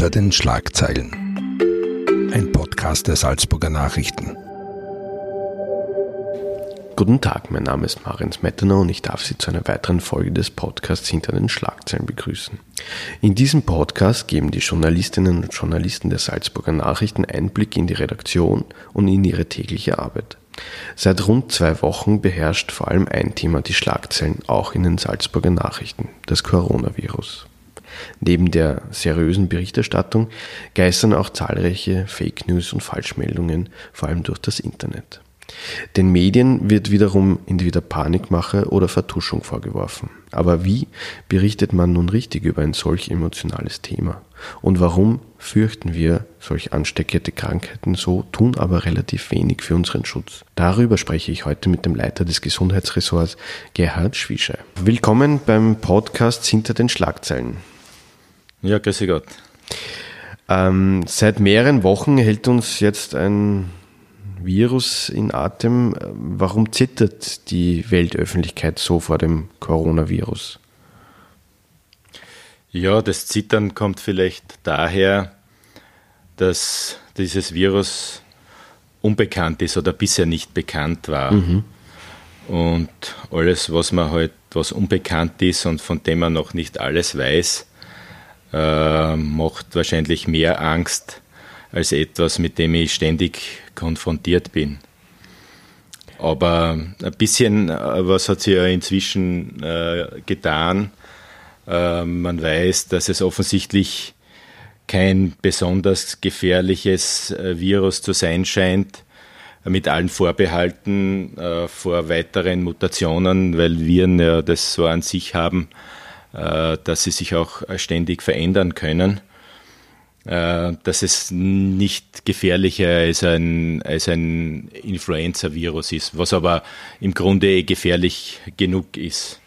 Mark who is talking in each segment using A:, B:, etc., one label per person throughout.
A: Hinter den Schlagzeilen. Ein Podcast der Salzburger Nachrichten.
B: Guten Tag, mein Name ist Marins Mettener und ich darf Sie zu einer weiteren Folge des Podcasts Hinter den Schlagzeilen begrüßen. In diesem Podcast geben die Journalistinnen und Journalisten der Salzburger Nachrichten Einblick in die Redaktion und in ihre tägliche Arbeit. Seit rund zwei Wochen beherrscht vor allem ein Thema die Schlagzeilen auch in den Salzburger Nachrichten, das Coronavirus. Neben der seriösen Berichterstattung geistern auch zahlreiche Fake News und Falschmeldungen, vor allem durch das Internet. Den Medien wird wiederum entweder Panikmache oder Vertuschung vorgeworfen. Aber wie berichtet man nun richtig über ein solch emotionales Thema? Und warum fürchten wir solch ansteckende Krankheiten so, tun aber relativ wenig für unseren Schutz? Darüber spreche ich heute mit dem Leiter des Gesundheitsressorts, Gerhard Schwischei. Willkommen beim Podcast Hinter den Schlagzeilen.
C: Ja, grüße Gott.
B: Ähm, seit mehreren Wochen hält uns jetzt ein Virus in Atem. Warum zittert die Weltöffentlichkeit so vor dem Coronavirus?
C: Ja, das Zittern kommt vielleicht daher, dass dieses Virus unbekannt ist oder bisher nicht bekannt war. Mhm. Und alles, was man halt, was unbekannt ist und von dem man noch nicht alles weiß, äh, macht wahrscheinlich mehr Angst als etwas, mit dem ich ständig konfrontiert bin. Aber ein bisschen äh, was hat sie ja inzwischen äh, getan. Äh, man weiß, dass es offensichtlich kein besonders gefährliches äh, Virus zu sein scheint, mit allen Vorbehalten äh, vor weiteren Mutationen, weil Viren ja das so an sich haben, äh, dass sie sich auch ständig verändern können. Äh, dass es nicht gefährlicher als ein, als ein Influenza-Virus ist, was aber im Grunde gefährlich genug ist.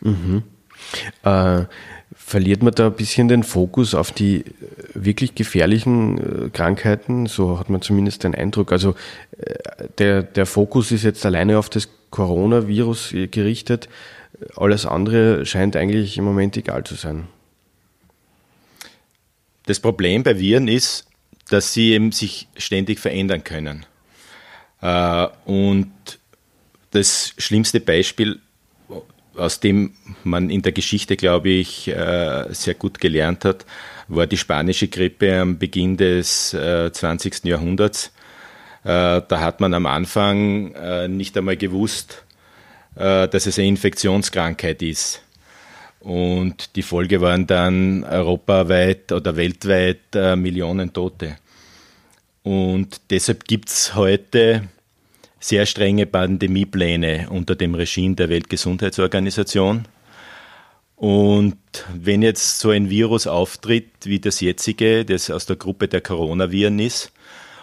B: Mhm. Äh, verliert man da ein bisschen den Fokus auf die wirklich gefährlichen äh, Krankheiten? So hat man zumindest den Eindruck. Also der, der Fokus ist jetzt alleine auf das Coronavirus gerichtet. Alles andere scheint eigentlich im Moment egal zu sein.
C: Das Problem bei Viren ist, dass sie eben sich ständig verändern können. Äh, und das schlimmste Beispiel, aus dem man in der Geschichte, glaube ich, äh, sehr gut gelernt hat, war die spanische Grippe am Beginn des 20. Äh, Jahrhunderts. Da hat man am Anfang nicht einmal gewusst, dass es eine Infektionskrankheit ist. Und die Folge waren dann europaweit oder weltweit äh, Millionen Tote. Und deshalb gibt es heute sehr strenge Pandemiepläne unter dem Regime der Weltgesundheitsorganisation. Und wenn jetzt so ein Virus auftritt wie das jetzige, das aus der Gruppe der Coronaviren ist,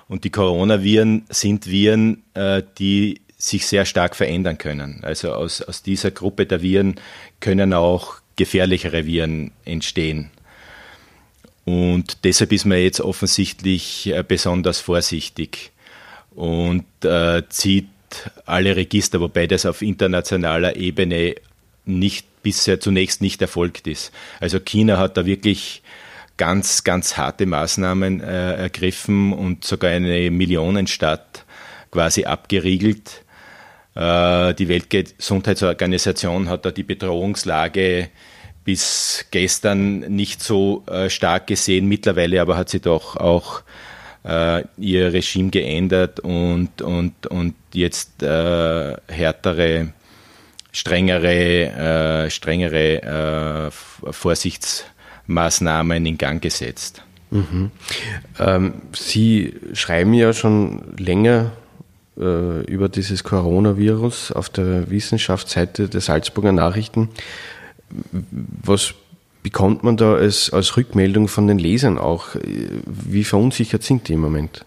C: und die Coronaviren sind Viren, äh, die sich sehr stark verändern können. Also aus, aus dieser Gruppe der Viren können auch gefährlichere Viren entstehen. Und deshalb ist man jetzt offensichtlich äh, besonders vorsichtig und äh, zieht alle Register, wobei das auf internationaler Ebene nicht bisher zunächst nicht erfolgt ist. Also China hat da wirklich ganz, ganz harte Maßnahmen äh, ergriffen und sogar eine Millionenstadt quasi abgeriegelt. Äh, die Weltgesundheitsorganisation hat da die Bedrohungslage bis gestern nicht so äh, stark gesehen. Mittlerweile aber hat sie doch auch äh, ihr Regime geändert und, und, und jetzt härtere, strengere, strengere Vorsichtsmaßnahmen in Gang gesetzt.
B: Mhm. Ähm, Sie schreiben ja schon länger äh, über dieses Coronavirus auf der Wissenschaftsseite der Salzburger Nachrichten. Was bekommt man da als, als Rückmeldung von den Lesern auch? Wie verunsichert sind die im Moment?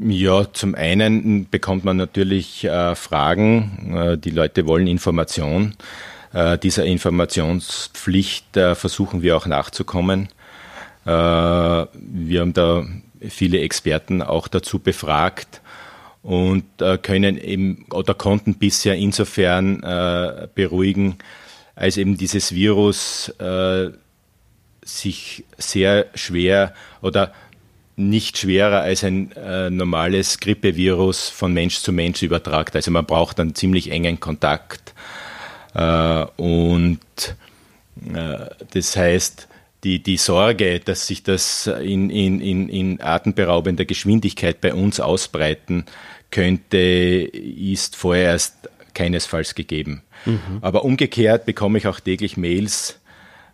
C: Ja, zum einen bekommt man natürlich äh, Fragen. Äh, die Leute wollen Information. Äh, dieser Informationspflicht äh, versuchen wir auch nachzukommen. Äh, wir haben da viele Experten auch dazu befragt und äh, können eben oder konnten bisher insofern äh, beruhigen, als eben dieses Virus äh, sich sehr schwer oder nicht schwerer als ein äh, normales Grippevirus von Mensch zu Mensch übertragt. Also man braucht einen ziemlich engen Kontakt. Äh, und äh, das heißt, die, die Sorge, dass sich das in, in, in, in atemberaubender Geschwindigkeit bei uns ausbreiten könnte, ist vorerst keinesfalls gegeben. Mhm. Aber umgekehrt bekomme ich auch täglich Mails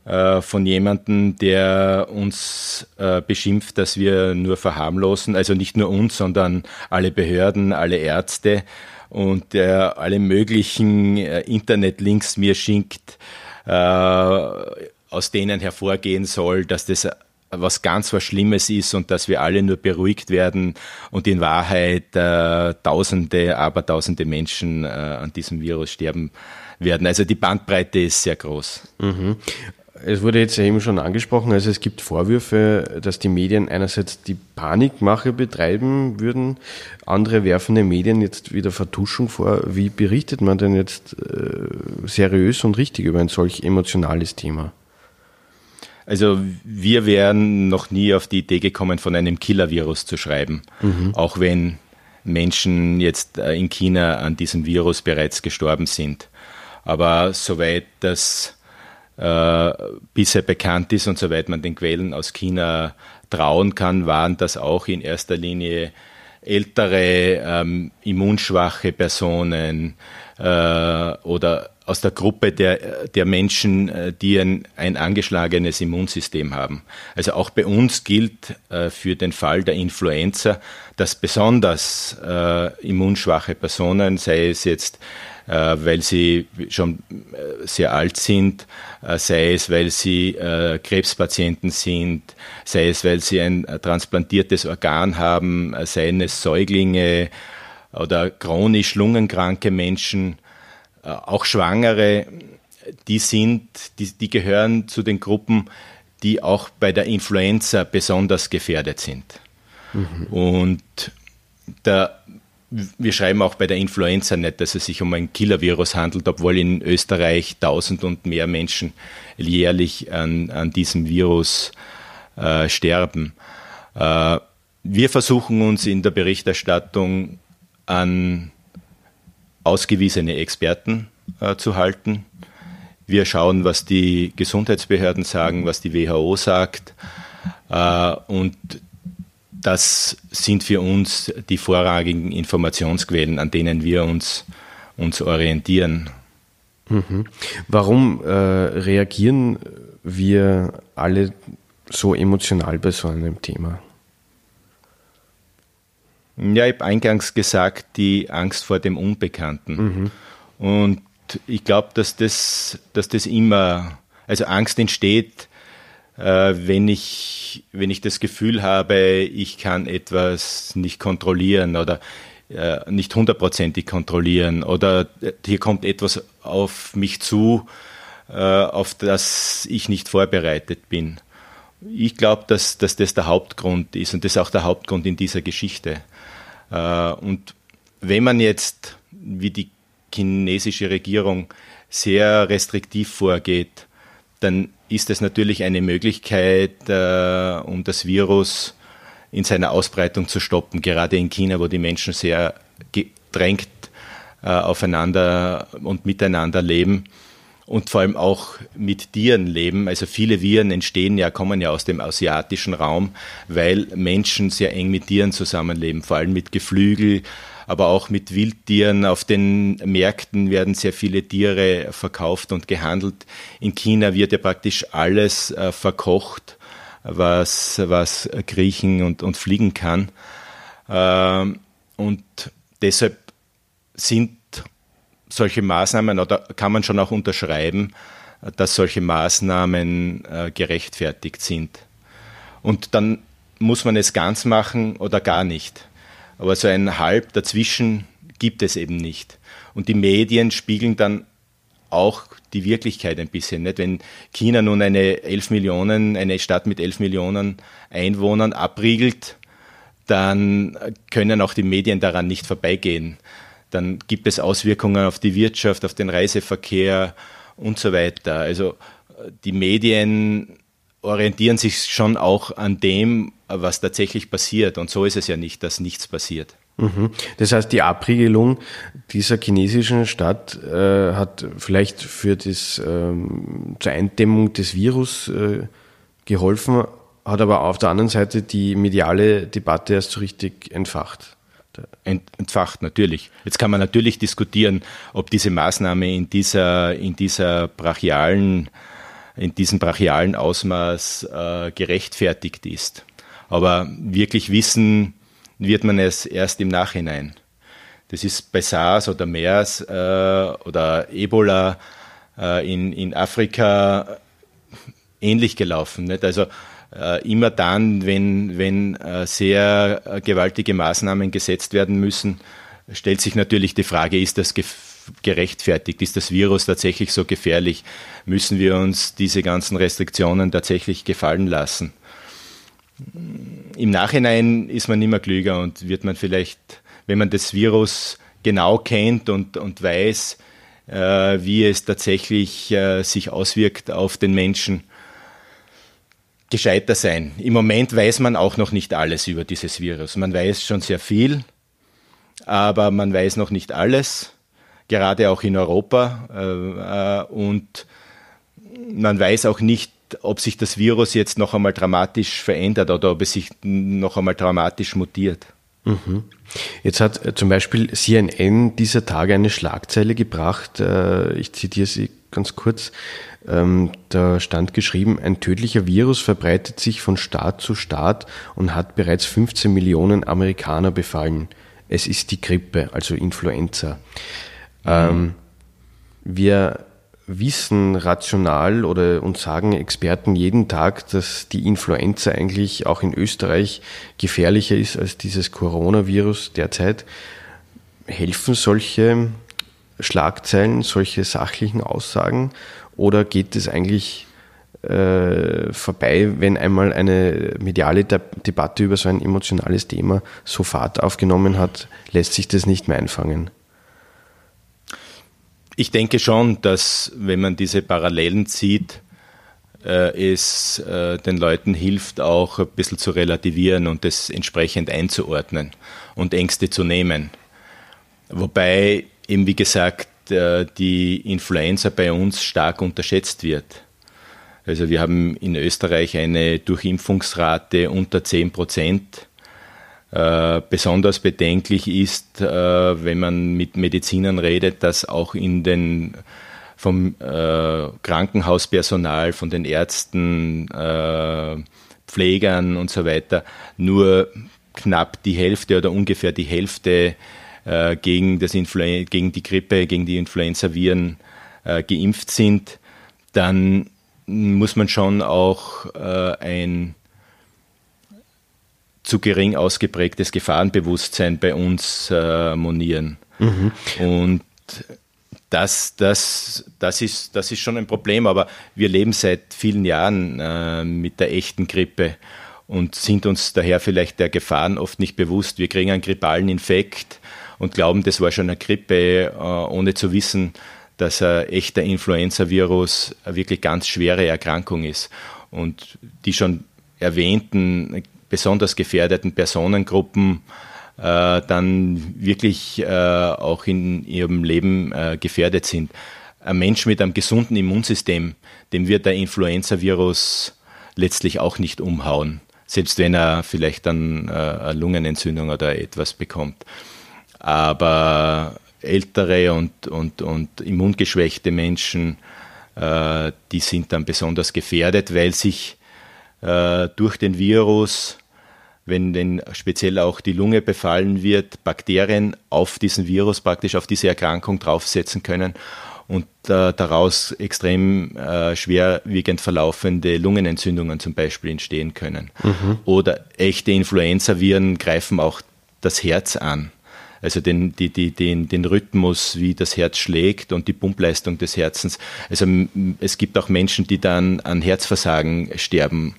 C: äh, von jemandem, der uns äh, beschimpft, dass wir nur verharmlosen, also nicht nur uns, sondern alle Behörden, alle Ärzte und der alle möglichen äh, Internetlinks mir schickt, äh, aus denen hervorgehen soll, dass das was ganz was Schlimmes ist und dass wir alle nur beruhigt werden und in Wahrheit äh, Tausende, Abertausende Menschen äh, an diesem Virus sterben werden. Also die Bandbreite ist sehr groß.
B: Mhm. Es wurde jetzt eben schon angesprochen, also es gibt Vorwürfe, dass die Medien einerseits die Panikmache betreiben würden, andere werfen den Medien jetzt wieder Vertuschung vor. Wie berichtet man denn jetzt äh, seriös und richtig über ein solch emotionales Thema?
C: Also wir wären noch nie auf die Idee gekommen, von einem Killer-Virus zu schreiben, mhm. auch wenn Menschen jetzt äh, in China an diesem Virus bereits gestorben sind. Aber soweit das äh, bisher bekannt ist und soweit man den Quellen aus China trauen kann, waren das auch in erster Linie ältere, ähm, immunschwache Personen äh, oder aus der Gruppe der, der Menschen, äh, die ein, ein angeschlagenes Immunsystem haben. Also auch bei uns gilt äh, für den Fall der Influenza, dass besonders äh, immunschwache Personen, sei es jetzt äh, weil sie schon äh, sehr alt sind, äh, sei es, weil sie Krebspatienten sind, sei es, weil sie ein transplantiertes Organ haben, seien es Säuglinge oder chronisch lungenkranke Menschen, auch Schwangere, die sind, die, die gehören zu den Gruppen, die auch bei der Influenza besonders gefährdet sind. Mhm. Und der wir schreiben auch bei der Influenza nicht, dass es sich um ein Killer-Virus handelt, obwohl in Österreich tausend und mehr Menschen jährlich an, an diesem Virus äh, sterben. Äh, wir versuchen uns in der Berichterstattung an ausgewiesene Experten äh, zu halten. Wir schauen, was die Gesundheitsbehörden sagen, was die WHO sagt. Äh, und das sind für uns die vorrangigen Informationsquellen, an denen wir uns, uns orientieren.
B: Mhm. Warum äh, reagieren wir alle so emotional bei so einem Thema?
C: Ja, ich habe eingangs gesagt, die Angst vor dem Unbekannten. Mhm. Und ich glaube, dass das, dass das immer, also Angst entsteht, äh, wenn, ich, wenn ich das Gefühl habe, ich kann etwas nicht kontrollieren oder äh, nicht hundertprozentig kontrollieren oder äh, hier kommt etwas auf mich zu, auf das ich nicht vorbereitet bin. Ich glaube, dass, dass das der Hauptgrund ist und das ist auch der Hauptgrund in dieser Geschichte. Und wenn man jetzt, wie die chinesische Regierung, sehr restriktiv vorgeht, dann ist es natürlich eine Möglichkeit, äh, um das Virus in seiner Ausbreitung zu stoppen, gerade in China, wo die Menschen sehr gedrängt äh, aufeinander und miteinander leben und vor allem auch mit Tieren leben. Also viele Viren entstehen ja, kommen ja aus dem asiatischen Raum, weil Menschen sehr eng mit Tieren zusammenleben, vor allem mit Geflügel, aber auch mit Wildtieren. Auf den Märkten werden sehr viele Tiere verkauft und gehandelt. In China wird ja praktisch alles äh, verkocht, was, was kriechen und, und fliegen kann. Ähm, und deshalb sind solche Maßnahmen, oder kann man schon auch unterschreiben, dass solche Maßnahmen äh, gerechtfertigt sind. Und dann muss man es ganz machen oder gar nicht. Aber so ein Halb dazwischen gibt es eben nicht. Und die Medien spiegeln dann auch die Wirklichkeit ein bisschen. Nicht? Wenn China nun eine 11 Millionen, eine Stadt mit 11 Millionen Einwohnern abriegelt, dann können auch die Medien daran nicht vorbeigehen. Dann gibt es Auswirkungen auf die Wirtschaft, auf den Reiseverkehr und so weiter. Also die Medien orientieren sich schon auch an dem, was tatsächlich passiert. Und so ist es ja nicht, dass nichts passiert.
B: Mhm. Das heißt, die Abriegelung dieser chinesischen Stadt äh, hat vielleicht für das ähm, zur Eindämmung des Virus äh, geholfen, hat aber auf der anderen Seite die mediale Debatte erst so richtig entfacht.
C: Entfacht, natürlich. Jetzt kann man natürlich diskutieren, ob diese Maßnahme in dieser, in dieser brachialen, in diesem brachialen Ausmaß äh, gerechtfertigt ist. Aber wirklich wissen wird man es erst im Nachhinein. Das ist bei SARS oder MERS äh, oder Ebola äh, in, in Afrika ähnlich gelaufen. Nicht? Also äh, immer dann, wenn, wenn äh, sehr äh, gewaltige Maßnahmen gesetzt werden müssen, stellt sich natürlich die Frage, ist das gerechtfertigt? Ist das Virus tatsächlich so gefährlich? Müssen wir uns diese ganzen Restriktionen tatsächlich gefallen lassen? Im Nachhinein ist man immer klüger und wird man vielleicht, wenn man das Virus genau kennt und, und weiß, äh, wie es tatsächlich äh, sich auswirkt auf den Menschen, gescheiter sein. Im Moment weiß man auch noch nicht alles über dieses Virus. Man weiß schon sehr viel, aber man weiß noch nicht alles, gerade auch in Europa. Äh, äh, und man weiß auch nicht, ob sich das Virus jetzt noch einmal dramatisch verändert oder ob es sich noch einmal dramatisch mutiert.
B: Mhm. Jetzt hat äh, zum Beispiel CNN dieser Tage eine Schlagzeile gebracht, ich zitiere sie ganz kurz. Ähm, da stand geschrieben, ein tödlicher Virus verbreitet sich von Staat zu Staat und hat bereits 15 Millionen Amerikaner befallen. Es ist die Grippe, also Influenza. Mhm. Ähm, wir wissen rational oder uns sagen Experten jeden Tag, dass die Influenza eigentlich auch in Österreich gefährlicher ist als dieses Coronavirus derzeit. Helfen solche Schlagzeilen, solche sachlichen Aussagen oder geht es eigentlich äh, vorbei, wenn einmal eine mediale De Debatte über so ein emotionales Thema so Fahrt aufgenommen hat, lässt sich das nicht mehr einfangen?
C: Ich denke schon, dass wenn man diese Parallelen zieht, äh, es äh, den Leuten hilft, auch ein bisschen zu relativieren und das entsprechend einzuordnen und Ängste zu nehmen. Wobei eben, wie gesagt, äh, die Influenza bei uns stark unterschätzt wird. Also wir haben in Österreich eine Durchimpfungsrate unter 10 Prozent. Äh, besonders bedenklich ist, äh, wenn man mit Medizinern redet, dass auch in den vom Krankenhauspersonal, von den Ärzten, Pflegern und so weiter nur knapp die Hälfte oder ungefähr die Hälfte äh, gegen, das gegen die Grippe, gegen die Influenza-Viren äh, geimpft sind, dann muss man schon auch äh, ein zu gering ausgeprägtes Gefahrenbewusstsein bei uns äh, monieren. Mhm. Und das, das, das, ist, das ist schon ein Problem, aber wir leben seit vielen Jahren äh, mit der echten Grippe und sind uns daher vielleicht der Gefahren oft nicht bewusst. Wir kriegen einen grippalen Infekt und glauben, das war schon eine Grippe, äh, ohne zu wissen, dass ein echter Influenza-Virus eine wirklich ganz schwere Erkrankung ist. Und die schon erwähnten besonders gefährdeten Personengruppen äh, dann wirklich äh, auch in ihrem Leben äh, gefährdet sind. Ein Mensch mit einem gesunden Immunsystem, dem wird der Influenza-Virus letztlich auch nicht umhauen, selbst wenn er vielleicht dann äh, eine Lungenentzündung oder etwas bekommt aber ältere und, und, und immungeschwächte Menschen, äh, die sind dann besonders gefährdet, weil sich äh, durch den Virus, wenn denn speziell auch die Lunge befallen wird, Bakterien auf diesen Virus praktisch auf diese Erkrankung draufsetzen können und äh, daraus extrem äh, schwerwiegend verlaufende Lungenentzündungen zum Beispiel entstehen können. Mhm. Oder echte Influenza-Viren greifen auch das Herz an also den, die, die, den, den Rhythmus, wie das Herz schlägt und die Pumpleistung des Herzens. Also es gibt auch Menschen, die dann an Herzversagen sterben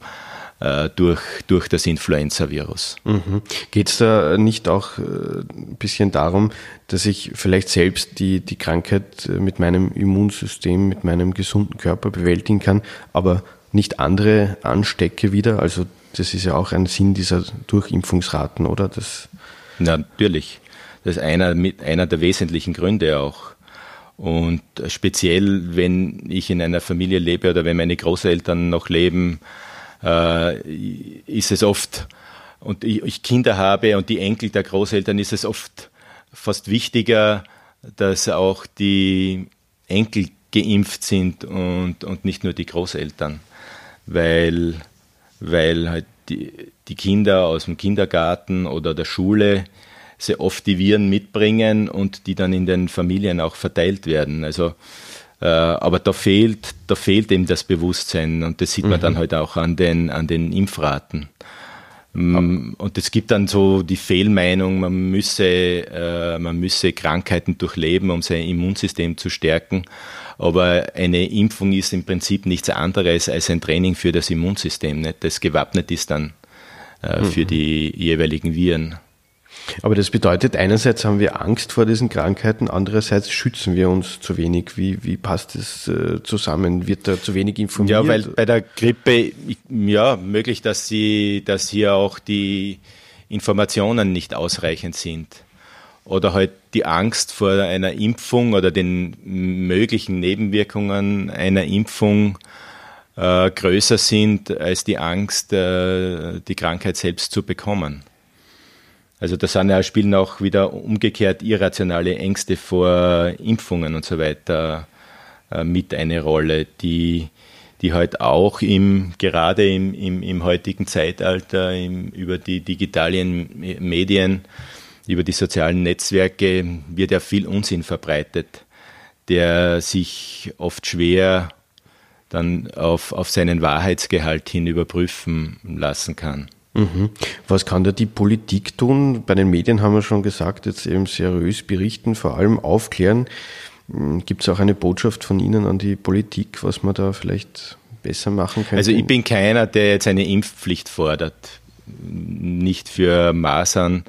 C: äh, durch, durch das Influenza-Virus.
B: Mhm. Geht es da nicht auch äh, ein bisschen darum, dass ich vielleicht selbst die, die Krankheit äh, mit meinem Immunsystem, mit meinem gesunden Körper bewältigen kann, aber nicht andere anstecke wieder? Also das ist ja auch ein Sinn dieser Durchimpfungsraten, oder? Das
C: Natürlich. Das ist einer, einer der wesentlichen Gründe auch. Und speziell, wenn ich in einer Familie lebe oder wenn meine Großeltern noch leben, äh, ist es oft, und ich Kinder habe und die Enkel der Großeltern, ist es oft fast wichtiger, dass auch die Enkel geimpft sind und, und nicht nur die Großeltern, weil, weil halt die, die Kinder aus dem Kindergarten oder der Schule sehr oft die Viren mitbringen und die dann in den Familien auch verteilt werden. Also äh, aber da fehlt, da fehlt eben das Bewusstsein und das sieht man mhm. dann halt auch an den, an den Impfraten. Mm, und es gibt dann so die Fehlmeinung, man müsse, äh, man müsse Krankheiten durchleben, um sein Immunsystem zu stärken. Aber eine Impfung ist im Prinzip nichts anderes als ein Training für das Immunsystem, nicht? das gewappnet ist dann äh, mhm. für die jeweiligen Viren.
B: Aber das bedeutet, einerseits haben wir Angst vor diesen Krankheiten, andererseits schützen wir uns zu wenig. Wie, wie passt das äh, zusammen? Wird da zu wenig informiert?
C: Ja, weil bei der Grippe, ja, möglich, dass, sie, dass hier auch die Informationen nicht ausreichend sind. Oder halt die Angst vor einer Impfung oder den möglichen Nebenwirkungen einer Impfung äh, größer sind als die Angst, äh, die Krankheit selbst zu bekommen. Also da sind ja, spielen auch wieder umgekehrt irrationale Ängste vor Impfungen und so weiter äh, mit eine Rolle, die, die halt auch im, gerade im, im, im heutigen Zeitalter im, über die digitalen Medien, über die sozialen Netzwerke wird ja viel Unsinn verbreitet, der sich oft schwer dann auf, auf seinen Wahrheitsgehalt hin überprüfen lassen kann.
B: Mhm. Was kann da die Politik tun? Bei den Medien haben wir schon gesagt, jetzt eben seriös berichten, vor allem aufklären. Hm, Gibt es auch eine Botschaft von Ihnen an die Politik, was man da vielleicht besser machen könnte?
C: Also ich bin keiner, der jetzt eine Impfpflicht fordert. Nicht für Masern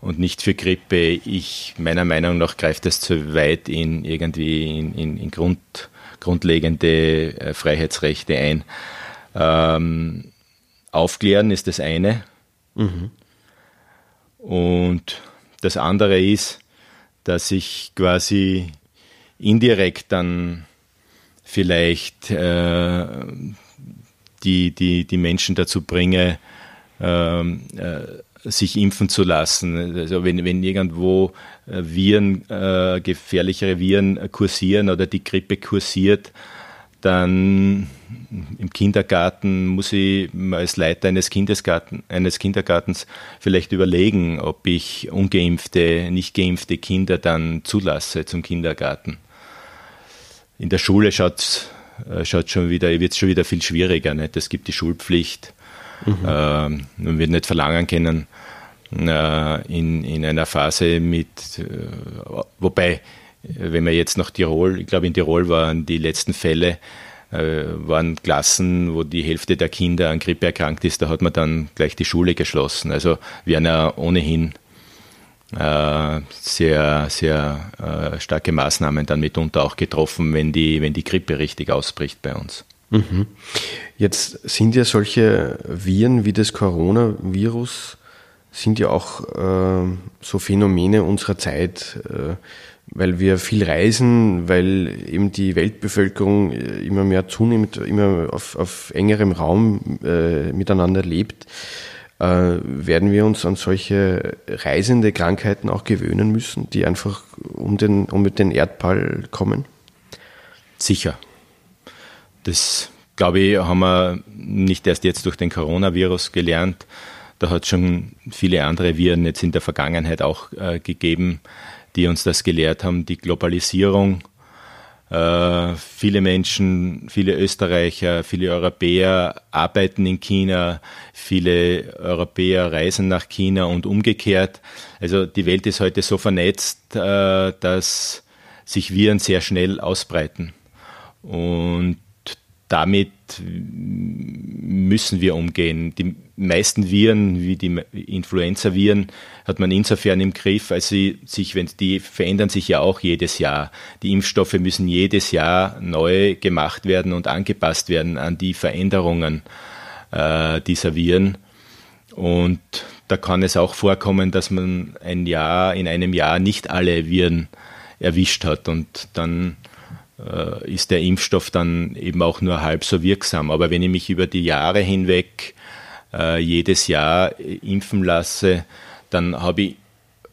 C: und nicht für Grippe. Ich, meiner Meinung nach, greift das zu weit in irgendwie in, in, in Grund, grundlegende äh, Freiheitsrechte ein. Ähm, Aufklären ist das eine. Mhm. Und das andere ist, dass ich quasi indirekt dann vielleicht äh, die, die, die Menschen dazu bringe, ähm, äh, sich impfen zu lassen. Also wenn, wenn irgendwo äh, Viren, äh, gefährlichere Viren kursieren oder die Grippe kursiert, dann im Kindergarten muss ich als Leiter eines, Kindesgarten, eines Kindergartens vielleicht überlegen, ob ich ungeimpfte, nicht geimpfte Kinder dann zulasse zum Kindergarten. In der Schule schaut äh, schaut schon wieder, wird es schon wieder viel schwieriger. Nicht? Es gibt die Schulpflicht. Mhm. Ähm, man wird nicht verlangen können, äh, in, in einer Phase mit, äh, wobei wenn man jetzt nach Tirol, ich glaube in Tirol waren die letzten Fälle, äh, waren Klassen, wo die Hälfte der Kinder an Grippe erkrankt ist, da hat man dann gleich die Schule geschlossen. Also werden ja ohnehin äh, sehr, sehr äh, starke Maßnahmen dann mitunter auch getroffen, wenn die, wenn die Grippe richtig ausbricht bei uns.
B: Mhm. Jetzt sind ja solche Viren wie das Coronavirus, sind ja auch äh, so Phänomene unserer Zeit. Äh, weil wir viel reisen, weil eben die Weltbevölkerung äh, immer mehr zunimmt, immer auf, auf engerem Raum äh, miteinander lebt, äh, werden wir uns an solche reisende Krankheiten auch gewöhnen müssen, die einfach um den, um den Erdball kommen?
C: Sicher. Das, glaube ich, haben wir nicht erst jetzt durch den Coronavirus gelernt. Da hat es schon viele andere Viren jetzt in der Vergangenheit auch äh, gegeben die uns das gelehrt haben, die Globalisierung. Äh, viele Menschen, viele Österreicher, viele Europäer arbeiten in China, viele Europäer reisen nach China und umgekehrt. Also die Welt ist heute so vernetzt, äh, dass sich Viren sehr schnell ausbreiten. Und damit müssen wir umgehen. Die meisten Viren, wie die Influenza-Viren, hat man insofern im Griff, als sie sich, wenn die verändern sich ja auch jedes Jahr. Die Impfstoffe müssen jedes Jahr neu gemacht werden und angepasst werden an die Veränderungen äh, dieser Viren. Und da kann es auch vorkommen, dass man ein Jahr, in einem Jahr nicht alle Viren erwischt hat und dann äh, ist der Impfstoff dann eben auch nur halb so wirksam. Aber wenn ich mich über die Jahre hinweg äh, jedes Jahr impfen lasse, dann habe ich,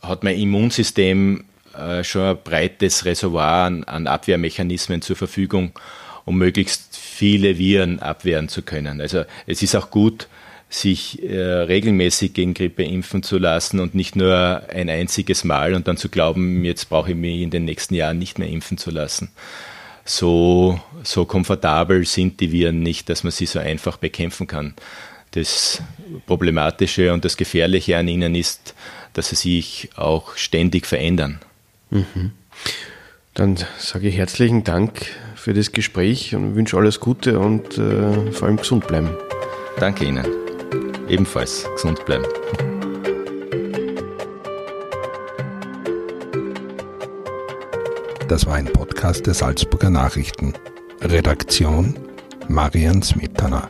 C: hat mein Immunsystem äh, schon ein breites Reservoir an, an Abwehrmechanismen zur Verfügung, um möglichst viele Viren abwehren zu können. Also es ist auch gut, sich äh, regelmäßig gegen Grippe impfen zu lassen und nicht nur ein einziges Mal und dann zu glauben, jetzt brauche ich mich in den nächsten Jahren nicht mehr impfen zu lassen. So, so komfortabel sind die Viren nicht, dass man sie so einfach bekämpfen kann. Das Problematische und das Gefährliche an ihnen ist, dass sie sich auch ständig verändern.
B: Mhm. Dann sage ich herzlichen Dank für das Gespräch und wünsche alles Gute und äh, vor allem gesund bleiben.
C: Danke Ihnen. Ebenfalls gesund bleiben.
A: Das war ein Podcast der Salzburger Nachrichten. Redaktion Marian Smetana.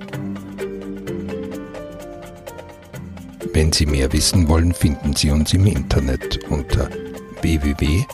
A: Wenn Sie mehr wissen wollen, finden Sie uns im Internet unter www.sn.at.